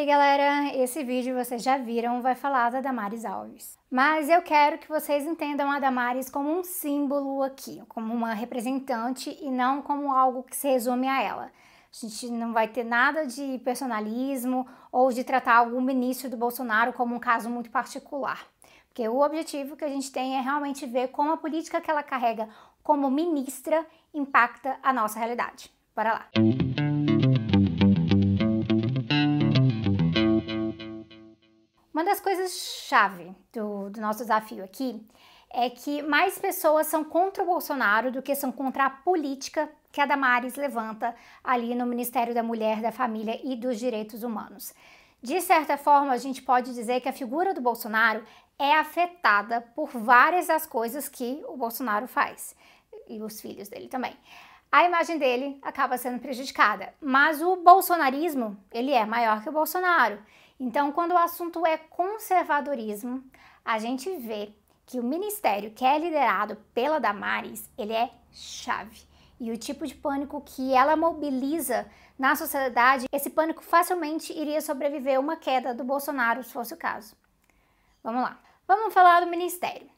Ei galera, esse vídeo vocês já viram vai falar da Damares Alves. Mas eu quero que vocês entendam a Damares como um símbolo aqui, como uma representante e não como algo que se resume a ela. A gente não vai ter nada de personalismo ou de tratar algum ministro do Bolsonaro como um caso muito particular. Porque o objetivo que a gente tem é realmente ver como a política que ela carrega como ministra impacta a nossa realidade. Bora lá! Uma das coisas-chave do, do nosso desafio aqui é que mais pessoas são contra o Bolsonaro do que são contra a política que a Damares levanta ali no Ministério da Mulher, da Família e dos Direitos Humanos. De certa forma, a gente pode dizer que a figura do Bolsonaro é afetada por várias das coisas que o Bolsonaro faz e os filhos dele também. A imagem dele acaba sendo prejudicada, mas o bolsonarismo, ele é maior que o Bolsonaro. Então, quando o assunto é conservadorismo, a gente vê que o ministério que é liderado pela Damares, ele é chave. E o tipo de pânico que ela mobiliza na sociedade, esse pânico facilmente iria sobreviver a uma queda do Bolsonaro, se fosse o caso. Vamos lá. Vamos falar do ministério.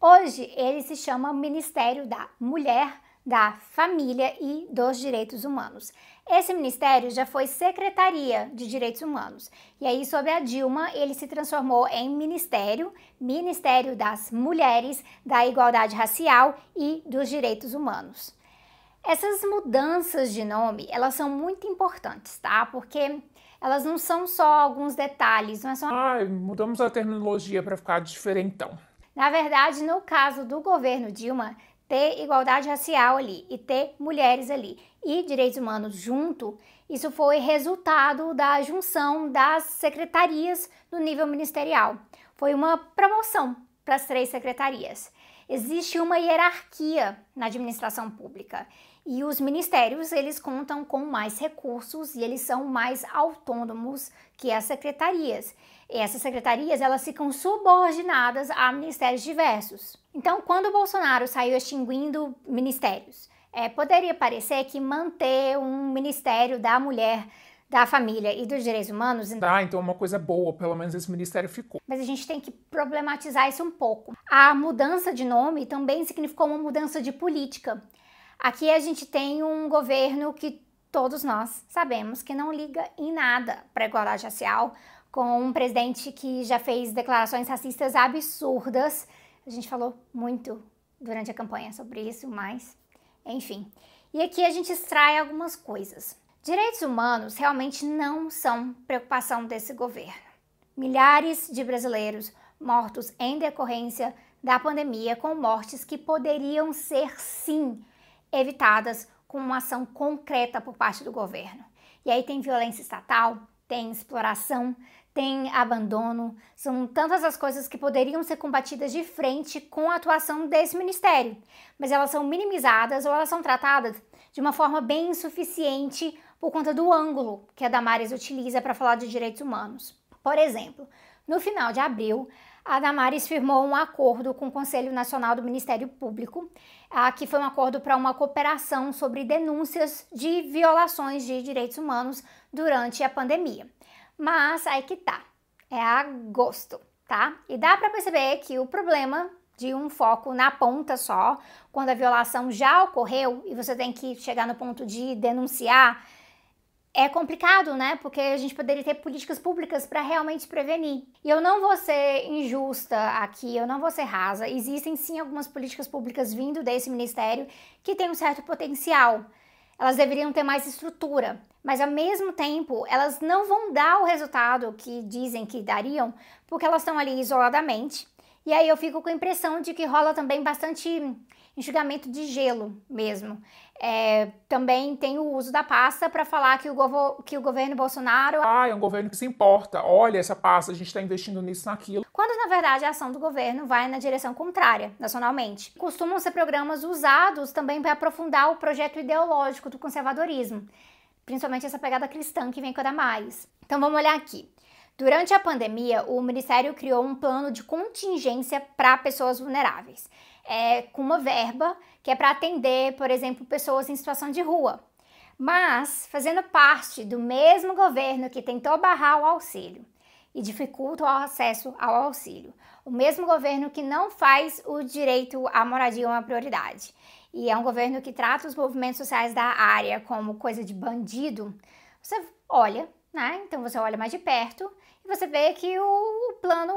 Hoje ele se chama Ministério da Mulher, da Família e dos Direitos Humanos. Esse ministério já foi Secretaria de Direitos Humanos. E aí, sob a Dilma, ele se transformou em Ministério, Ministério das Mulheres, da Igualdade Racial e dos Direitos Humanos. Essas mudanças de nome, elas são muito importantes, tá? Porque elas não são só alguns detalhes, não é só... Ah, mudamos a terminologia para ficar diferentão. Na verdade, no caso do governo Dilma, ter igualdade racial ali e ter mulheres ali e direitos humanos junto, isso foi resultado da junção das secretarias no nível ministerial. Foi uma promoção para as três secretarias. Existe uma hierarquia na administração pública e os ministérios eles contam com mais recursos e eles são mais autônomos que as secretarias. E essas secretarias elas ficam subordinadas a ministérios diversos. Então, quando o Bolsonaro saiu extinguindo ministérios, é, poderia parecer que manter um ministério da mulher da família e dos direitos humanos. Tá, então é uma coisa boa, pelo menos esse ministério ficou. Mas a gente tem que problematizar isso um pouco. A mudança de nome também significou uma mudança de política. Aqui a gente tem um governo que todos nós sabemos que não liga em nada para a igualdade racial, com um presidente que já fez declarações racistas absurdas. A gente falou muito durante a campanha sobre isso, mas enfim. E aqui a gente extrai algumas coisas. Direitos humanos realmente não são preocupação desse governo. Milhares de brasileiros mortos em decorrência da pandemia, com mortes que poderiam ser sim evitadas com uma ação concreta por parte do governo. E aí tem violência estatal, tem exploração, tem abandono, são tantas as coisas que poderiam ser combatidas de frente com a atuação desse ministério, mas elas são minimizadas ou elas são tratadas de uma forma bem insuficiente por conta do ângulo que a Damares utiliza para falar de direitos humanos. Por exemplo, no final de abril, a Damares firmou um acordo com o Conselho Nacional do Ministério Público, ah, que foi um acordo para uma cooperação sobre denúncias de violações de direitos humanos durante a pandemia. Mas aí que tá, é agosto, tá? E dá para perceber que o problema de um foco na ponta só, quando a violação já ocorreu e você tem que chegar no ponto de denunciar, é complicado, né? Porque a gente poderia ter políticas públicas para realmente prevenir. E eu não vou ser injusta aqui, eu não vou ser rasa. Existem sim algumas políticas públicas vindo desse ministério que têm um certo potencial. Elas deveriam ter mais estrutura, mas ao mesmo tempo elas não vão dar o resultado que dizem que dariam, porque elas estão ali isoladamente. E aí eu fico com a impressão de que rola também bastante enxugamento de gelo mesmo. É, também tem o uso da pasta para falar que o, que o governo Bolsonaro. Ah, é um governo que se importa. Olha essa pasta, a gente está investindo nisso, naquilo. Quando na verdade a ação do governo vai na direção contrária, nacionalmente. Costumam ser programas usados também para aprofundar o projeto ideológico do conservadorismo, principalmente essa pegada cristã que vem com a Damares. Então vamos olhar aqui. Durante a pandemia, o Ministério criou um plano de contingência para pessoas vulneráveis é, com uma verba que é para atender, por exemplo, pessoas em situação de rua. mas fazendo parte do mesmo governo que tentou barrar o auxílio e dificulta o acesso ao auxílio. O mesmo governo que não faz o direito à moradia uma prioridade. E é um governo que trata os movimentos sociais da área como coisa de bandido. Você olha, né? Então você olha mais de perto você vê que o, plano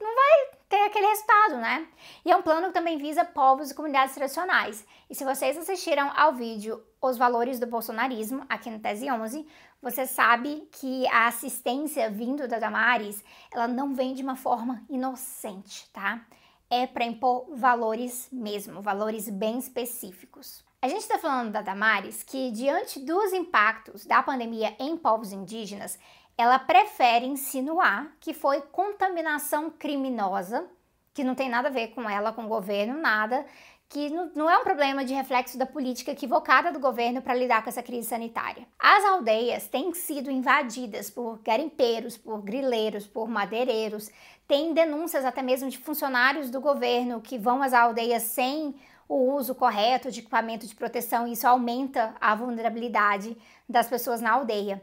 não vai ter aquele resultado, né? E é um plano que também visa povos e comunidades tradicionais. E se vocês assistiram ao vídeo Os Valores do Bolsonarismo, aqui no Tese 11, você sabe que a assistência vindo da Damares, ela não vem de uma forma inocente, tá? É para impor valores mesmo, valores bem específicos. A gente está falando da Damares que, diante dos impactos da pandemia em povos indígenas, ela prefere insinuar que foi contaminação criminosa, que não tem nada a ver com ela, com o governo, nada, que não é um problema de reflexo da política equivocada do governo para lidar com essa crise sanitária. As aldeias têm sido invadidas por garimpeiros, por grileiros, por madeireiros, tem denúncias até mesmo de funcionários do governo que vão às aldeias sem o uso correto de equipamento de proteção, e isso aumenta a vulnerabilidade das pessoas na aldeia.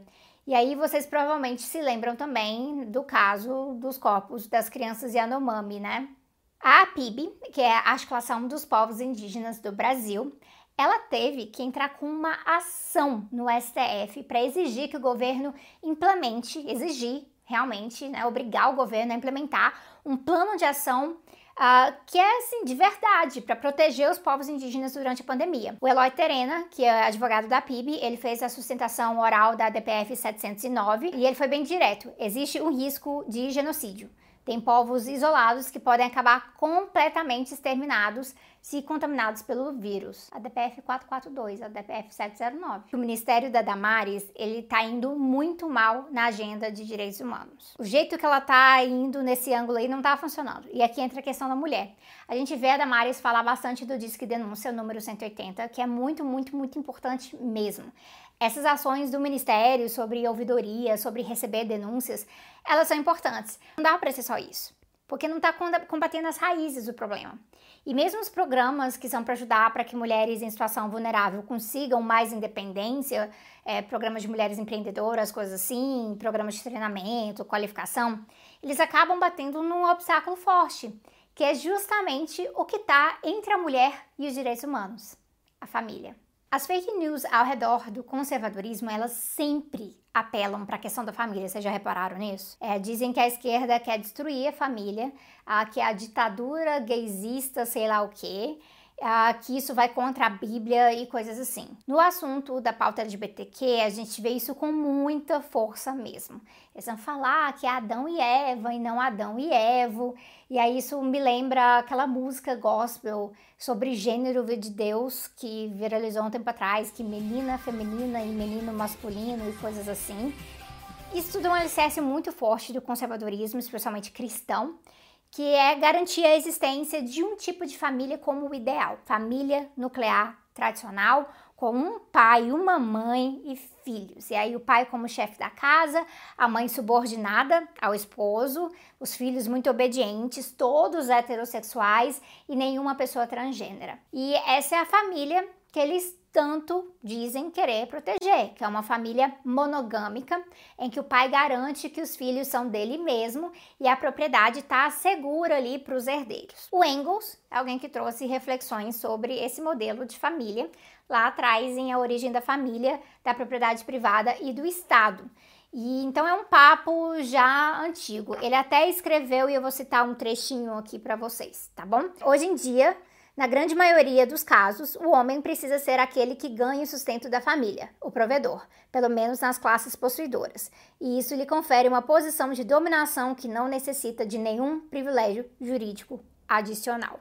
E aí vocês provavelmente se lembram também do caso dos corpos das crianças Yanomami, né? A APIB, que é a Articulação dos Povos Indígenas do Brasil, ela teve que entrar com uma ação no STF para exigir que o governo implemente, exigir realmente, né, obrigar o governo a implementar um plano de ação uh, que é assim, de verdade, para proteger os povos indígenas durante a pandemia. O Eloy Terena, que é advogado da PIB, ele fez a sustentação oral da DPF 709 e ele foi bem direto. Existe um risco de genocídio. Tem povos isolados que podem acabar completamente exterminados se contaminados pelo vírus. A DPF 442, a DPF 709. O Ministério da Damares, ele tá indo muito mal na agenda de direitos humanos. O jeito que ela tá indo nesse ângulo aí não tá funcionando. E aqui entra a questão da mulher. A gente vê a Damares falar bastante do Disque Denúncia, número 180, que é muito, muito, muito importante mesmo. Essas ações do Ministério sobre ouvidoria, sobre receber denúncias, elas são importantes. Não dá para ser só isso, porque não está combatendo as raízes do problema. E mesmo os programas que são para ajudar para que mulheres em situação vulnerável consigam mais independência, é, programas de mulheres empreendedoras, coisas assim, programas de treinamento, qualificação, eles acabam batendo num obstáculo forte, que é justamente o que está entre a mulher e os direitos humanos, a família. As fake news ao redor do conservadorismo, elas sempre apelam para a questão da família, vocês já repararam nisso? É, dizem que a esquerda quer destruir a família, a, que a ditadura gaysista, sei lá o quê, ah, que isso vai contra a Bíblia e coisas assim. No assunto da pauta LGBTQ, a gente vê isso com muita força mesmo. Eles vão falar que é Adão e Eva e não Adão e Evo. E aí isso me lembra aquela música gospel sobre gênero de Deus que viralizou um tempo atrás, que menina feminina e menino masculino e coisas assim. Isso tudo é um alicerce muito forte do conservadorismo, especialmente cristão que é garantir a existência de um tipo de família como o ideal, família nuclear tradicional, com um pai, uma mãe e filhos. E aí o pai como chefe da casa, a mãe subordinada ao esposo, os filhos muito obedientes, todos heterossexuais e nenhuma pessoa transgênera. E essa é a família que eles tanto dizem querer proteger, que é uma família monogâmica, em que o pai garante que os filhos são dele mesmo e a propriedade está segura ali para os herdeiros. O Engels é alguém que trouxe reflexões sobre esse modelo de família lá atrás em A Origem da Família, da Propriedade Privada e do Estado. E então é um papo já antigo. Ele até escreveu e eu vou citar um trechinho aqui para vocês, tá bom? Hoje em dia, na grande maioria dos casos, o homem precisa ser aquele que ganha o sustento da família, o provedor, pelo menos nas classes possuidoras, e isso lhe confere uma posição de dominação que não necessita de nenhum privilégio jurídico adicional.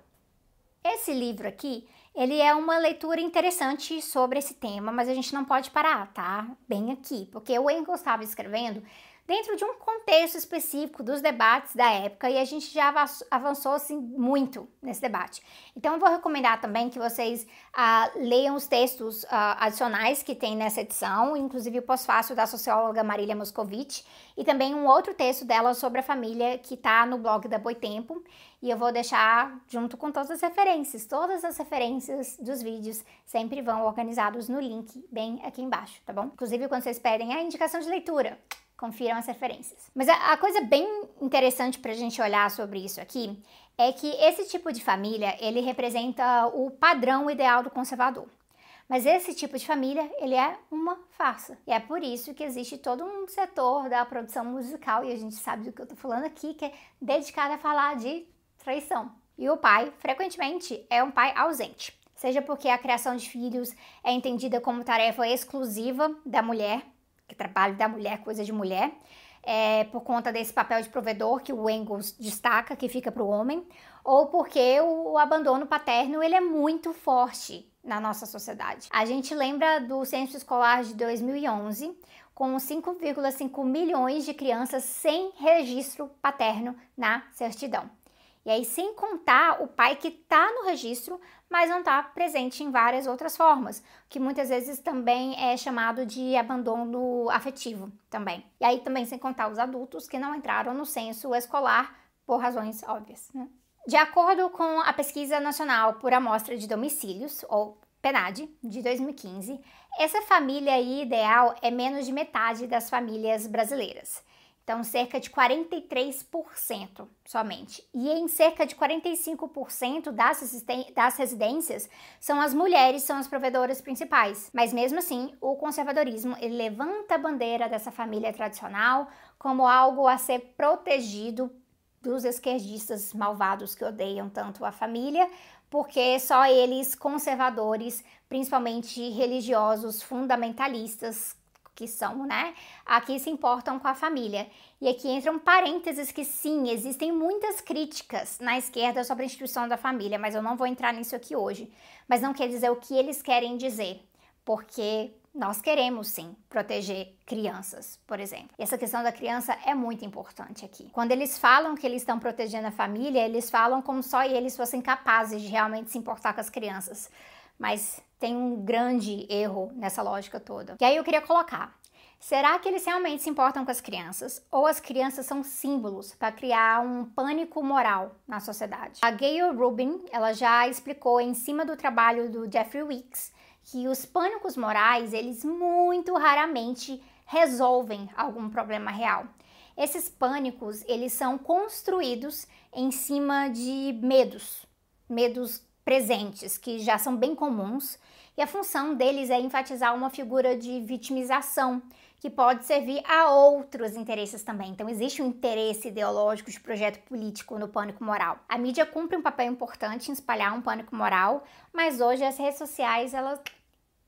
Esse livro aqui, ele é uma leitura interessante sobre esse tema, mas a gente não pode parar, tá? Bem aqui, porque o Engels estava escrevendo dentro de um contexto específico dos debates da época e a gente já avançou assim muito nesse debate. Então eu vou recomendar também que vocês uh, leiam os textos uh, adicionais que tem nessa edição, inclusive o pós-fácil da socióloga Marília Moscovici e também um outro texto dela sobre a família que está no blog da Boitempo e eu vou deixar junto com todas as referências, todas as referências dos vídeos sempre vão organizados no link bem aqui embaixo, tá bom? Inclusive quando vocês pedem a indicação de leitura, confiram as referências. Mas a, a coisa bem interessante para a gente olhar sobre isso aqui é que esse tipo de família ele representa o padrão ideal do conservador. Mas esse tipo de família, ele é uma farsa. E é por isso que existe todo um setor da produção musical, e a gente sabe do que eu tô falando aqui, que é dedicado a falar de traição. E o pai, frequentemente, é um pai ausente. Seja porque a criação de filhos é entendida como tarefa exclusiva da mulher, que trabalho da mulher, coisa de mulher, é, por conta desse papel de provedor que o Engels destaca, que fica para o homem, ou porque o, o abandono paterno ele é muito forte na nossa sociedade. A gente lembra do censo escolar de 2011, com 5,5 milhões de crianças sem registro paterno na certidão. E aí, sem contar o pai que está no registro, mas não está presente em várias outras formas, que muitas vezes também é chamado de abandono afetivo também. E aí também sem contar os adultos que não entraram no censo escolar por razões óbvias. Né? De acordo com a Pesquisa Nacional por Amostra de Domicílios, ou PNAD, de 2015, essa família ideal é menos de metade das famílias brasileiras. Então, cerca de 43% somente. E em cerca de 45% das, das residências são as mulheres, são as provedoras principais. Mas mesmo assim, o conservadorismo levanta a bandeira dessa família tradicional como algo a ser protegido dos esquerdistas malvados que odeiam tanto a família, porque só eles, conservadores, principalmente religiosos fundamentalistas, que são, né, aqui se importam com a família. E aqui entram parênteses que sim, existem muitas críticas na esquerda sobre a instituição da família, mas eu não vou entrar nisso aqui hoje. Mas não quer dizer o que eles querem dizer, porque nós queremos sim proteger crianças, por exemplo. E essa questão da criança é muito importante aqui. Quando eles falam que eles estão protegendo a família, eles falam como só eles fossem capazes de realmente se importar com as crianças. Mas tem um grande erro nessa lógica toda. E aí eu queria colocar: será que eles realmente se importam com as crianças? Ou as crianças são símbolos para criar um pânico moral na sociedade? A Gayle Rubin, ela já explicou em cima do trabalho do Jeffrey Weeks que os pânicos morais, eles muito raramente resolvem algum problema real. Esses pânicos, eles são construídos em cima de medos, medos presentes que já são bem comuns, e a função deles é enfatizar uma figura de vitimização que pode servir a outros interesses também. Então existe um interesse ideológico de projeto político no pânico moral. A mídia cumpre um papel importante em espalhar um pânico moral, mas hoje as redes sociais elas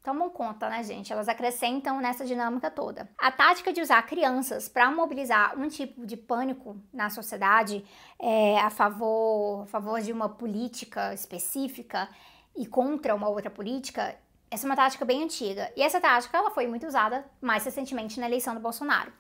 tomam conta, né, gente? Elas acrescentam nessa dinâmica toda. A tática de usar crianças para mobilizar um tipo de pânico na sociedade é, a, favor, a favor de uma política específica e contra uma outra política, essa é uma tática bem antiga. E essa tática ela foi muito usada mais recentemente na eleição do Bolsonaro.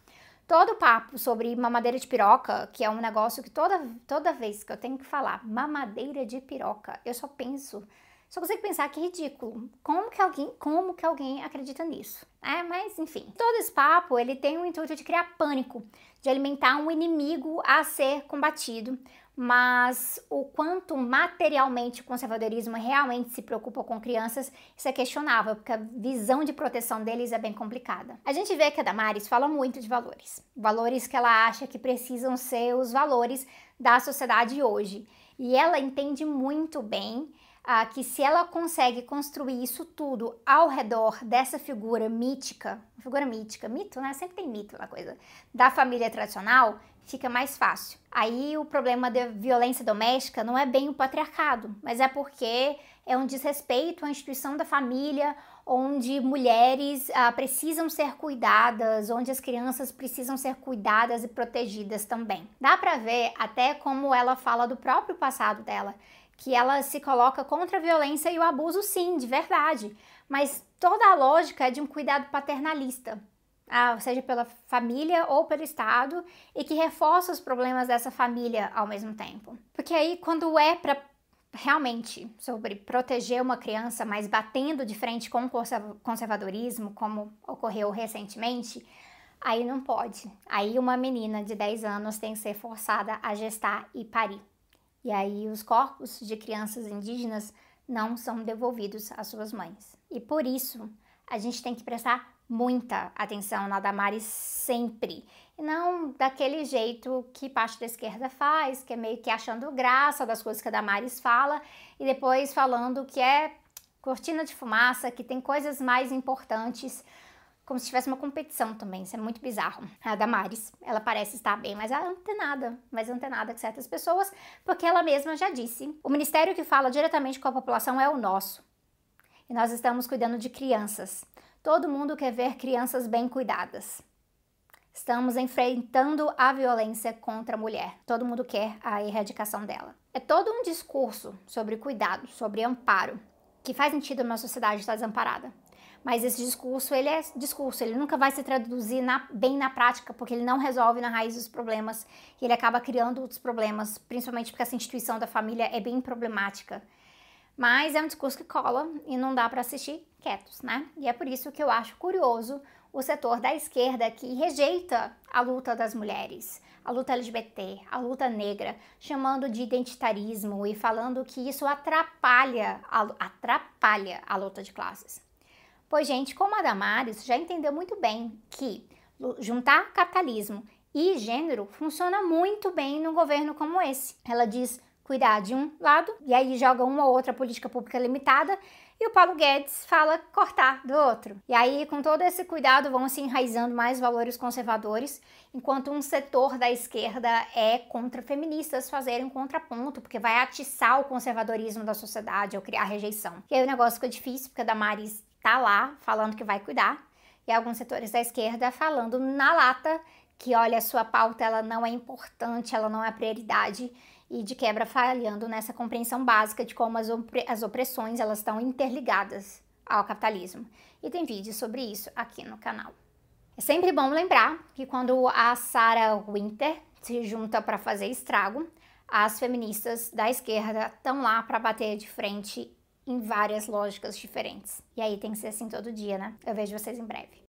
Todo o papo sobre mamadeira de piroca, que é um negócio que toda, toda vez que eu tenho que falar mamadeira de piroca, eu só penso só consigo pensar que ridículo. Como que alguém, como que alguém acredita nisso? É, mas enfim. Todo esse papo, ele tem o intuito de criar pânico, de alimentar um inimigo a ser combatido, mas o quanto materialmente o conservadorismo realmente se preocupa com crianças, isso é questionável, porque a visão de proteção deles é bem complicada. A gente vê que a Damares fala muito de valores, valores que ela acha que precisam ser os valores da sociedade hoje. E ela entende muito bem ah, que se ela consegue construir isso tudo ao redor dessa figura mítica, figura mítica, mito, né? Sempre tem mito na coisa, da família tradicional, fica mais fácil. Aí o problema da violência doméstica não é bem o patriarcado, mas é porque é um desrespeito à instituição da família, onde mulheres ah, precisam ser cuidadas, onde as crianças precisam ser cuidadas e protegidas também. Dá para ver até como ela fala do próprio passado dela que ela se coloca contra a violência e o abuso, sim, de verdade. Mas toda a lógica é de um cuidado paternalista. ah, seja pela família ou pelo Estado, e que reforça os problemas dessa família ao mesmo tempo. Porque aí, quando é para realmente sobre proteger uma criança, mas batendo de frente com o conservadorismo, como ocorreu recentemente, aí não pode. Aí uma menina de 10 anos tem que ser forçada a gestar e parir. E aí os corpos de crianças indígenas não são devolvidos às suas mães. E por isso, a gente tem que prestar muita atenção na Damares sempre. E não daquele jeito que parte da esquerda faz, que é meio que achando graça das coisas que a Damares fala e depois falando que é cortina de fumaça, que tem coisas mais importantes, como se tivesse uma competição também. Isso é muito bizarro. A Damares, ela parece estar bem mais antenada, mais antenada que certas pessoas, porque ela mesma já disse: o ministério que fala diretamente com a população é o nosso. E nós estamos cuidando de crianças. Todo mundo quer ver crianças bem cuidadas. Estamos enfrentando a violência contra a mulher. Todo mundo quer a erradicação dela. É todo um discurso sobre cuidado, sobre amparo, que faz sentido numa sociedade estar desamparada. Mas esse discurso, ele é discurso, ele nunca vai se traduzir na, bem na prática, porque ele não resolve na raiz dos problemas e ele acaba criando outros problemas, principalmente porque essa instituição da família é bem problemática. Mas é um discurso que cola e não dá para assistir quietos, né? E é por isso que eu acho curioso o setor da esquerda que rejeita a luta das mulheres, a luta LGBT, a luta negra, chamando de identitarismo e falando que isso atrapalha a, atrapalha a luta de classes. Pois, gente, como a Damares já entendeu muito bem que juntar capitalismo e gênero funciona muito bem num governo como esse. Ela diz cuidar de um lado e aí joga uma ou outra política pública limitada e o Paulo Guedes fala cortar do outro. E aí, com todo esse cuidado, vão se enraizando mais valores conservadores, enquanto um setor da esquerda é contra feministas fazerem um contraponto, porque vai atiçar o conservadorismo da sociedade ou criar rejeição. E aí o negócio fica difícil, porque a Damares tá lá falando que vai cuidar, e alguns setores da esquerda falando na lata que, olha, a sua pauta ela não é importante, ela não é prioridade e de quebra falhando nessa compreensão básica de como as, opre as opressões elas estão interligadas ao capitalismo. E tem vídeo sobre isso aqui no canal. É sempre bom lembrar que quando a Sarah Winter se junta para fazer estrago, as feministas da esquerda estão lá para bater de frente em várias lógicas diferentes. E aí tem que ser assim todo dia, né? Eu vejo vocês em breve.